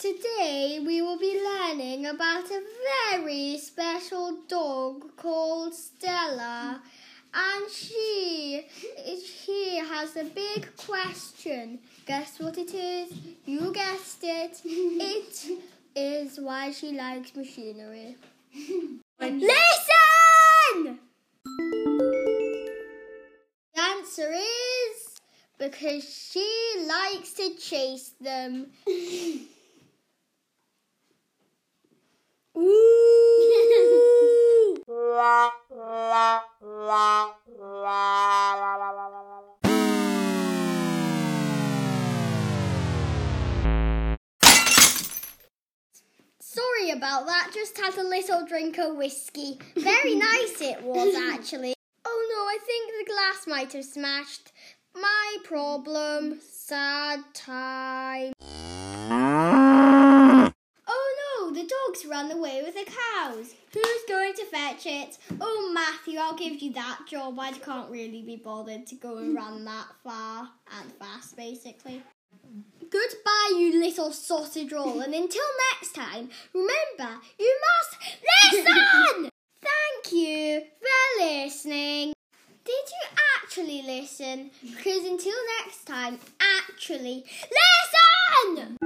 Today we will be learning about a very special dog called Stella. And she she has a big question. Guess what it is? You guessed it. It is why she likes machinery. Listen! The answer is because she likes to chase them. Sorry about that, just had a little drink of whiskey. Very nice it was, actually. Oh no, I think the glass might have smashed. My problem. Sad time. Oh run away with the cows. Who's going to fetch it? Oh, Matthew, I'll give you that job. I can't really be bothered to go and run that far and fast, basically. Goodbye, you little sausage roll, and until next time, remember, you must listen! Thank you for listening. Did you actually listen? Because until next time, actually listen!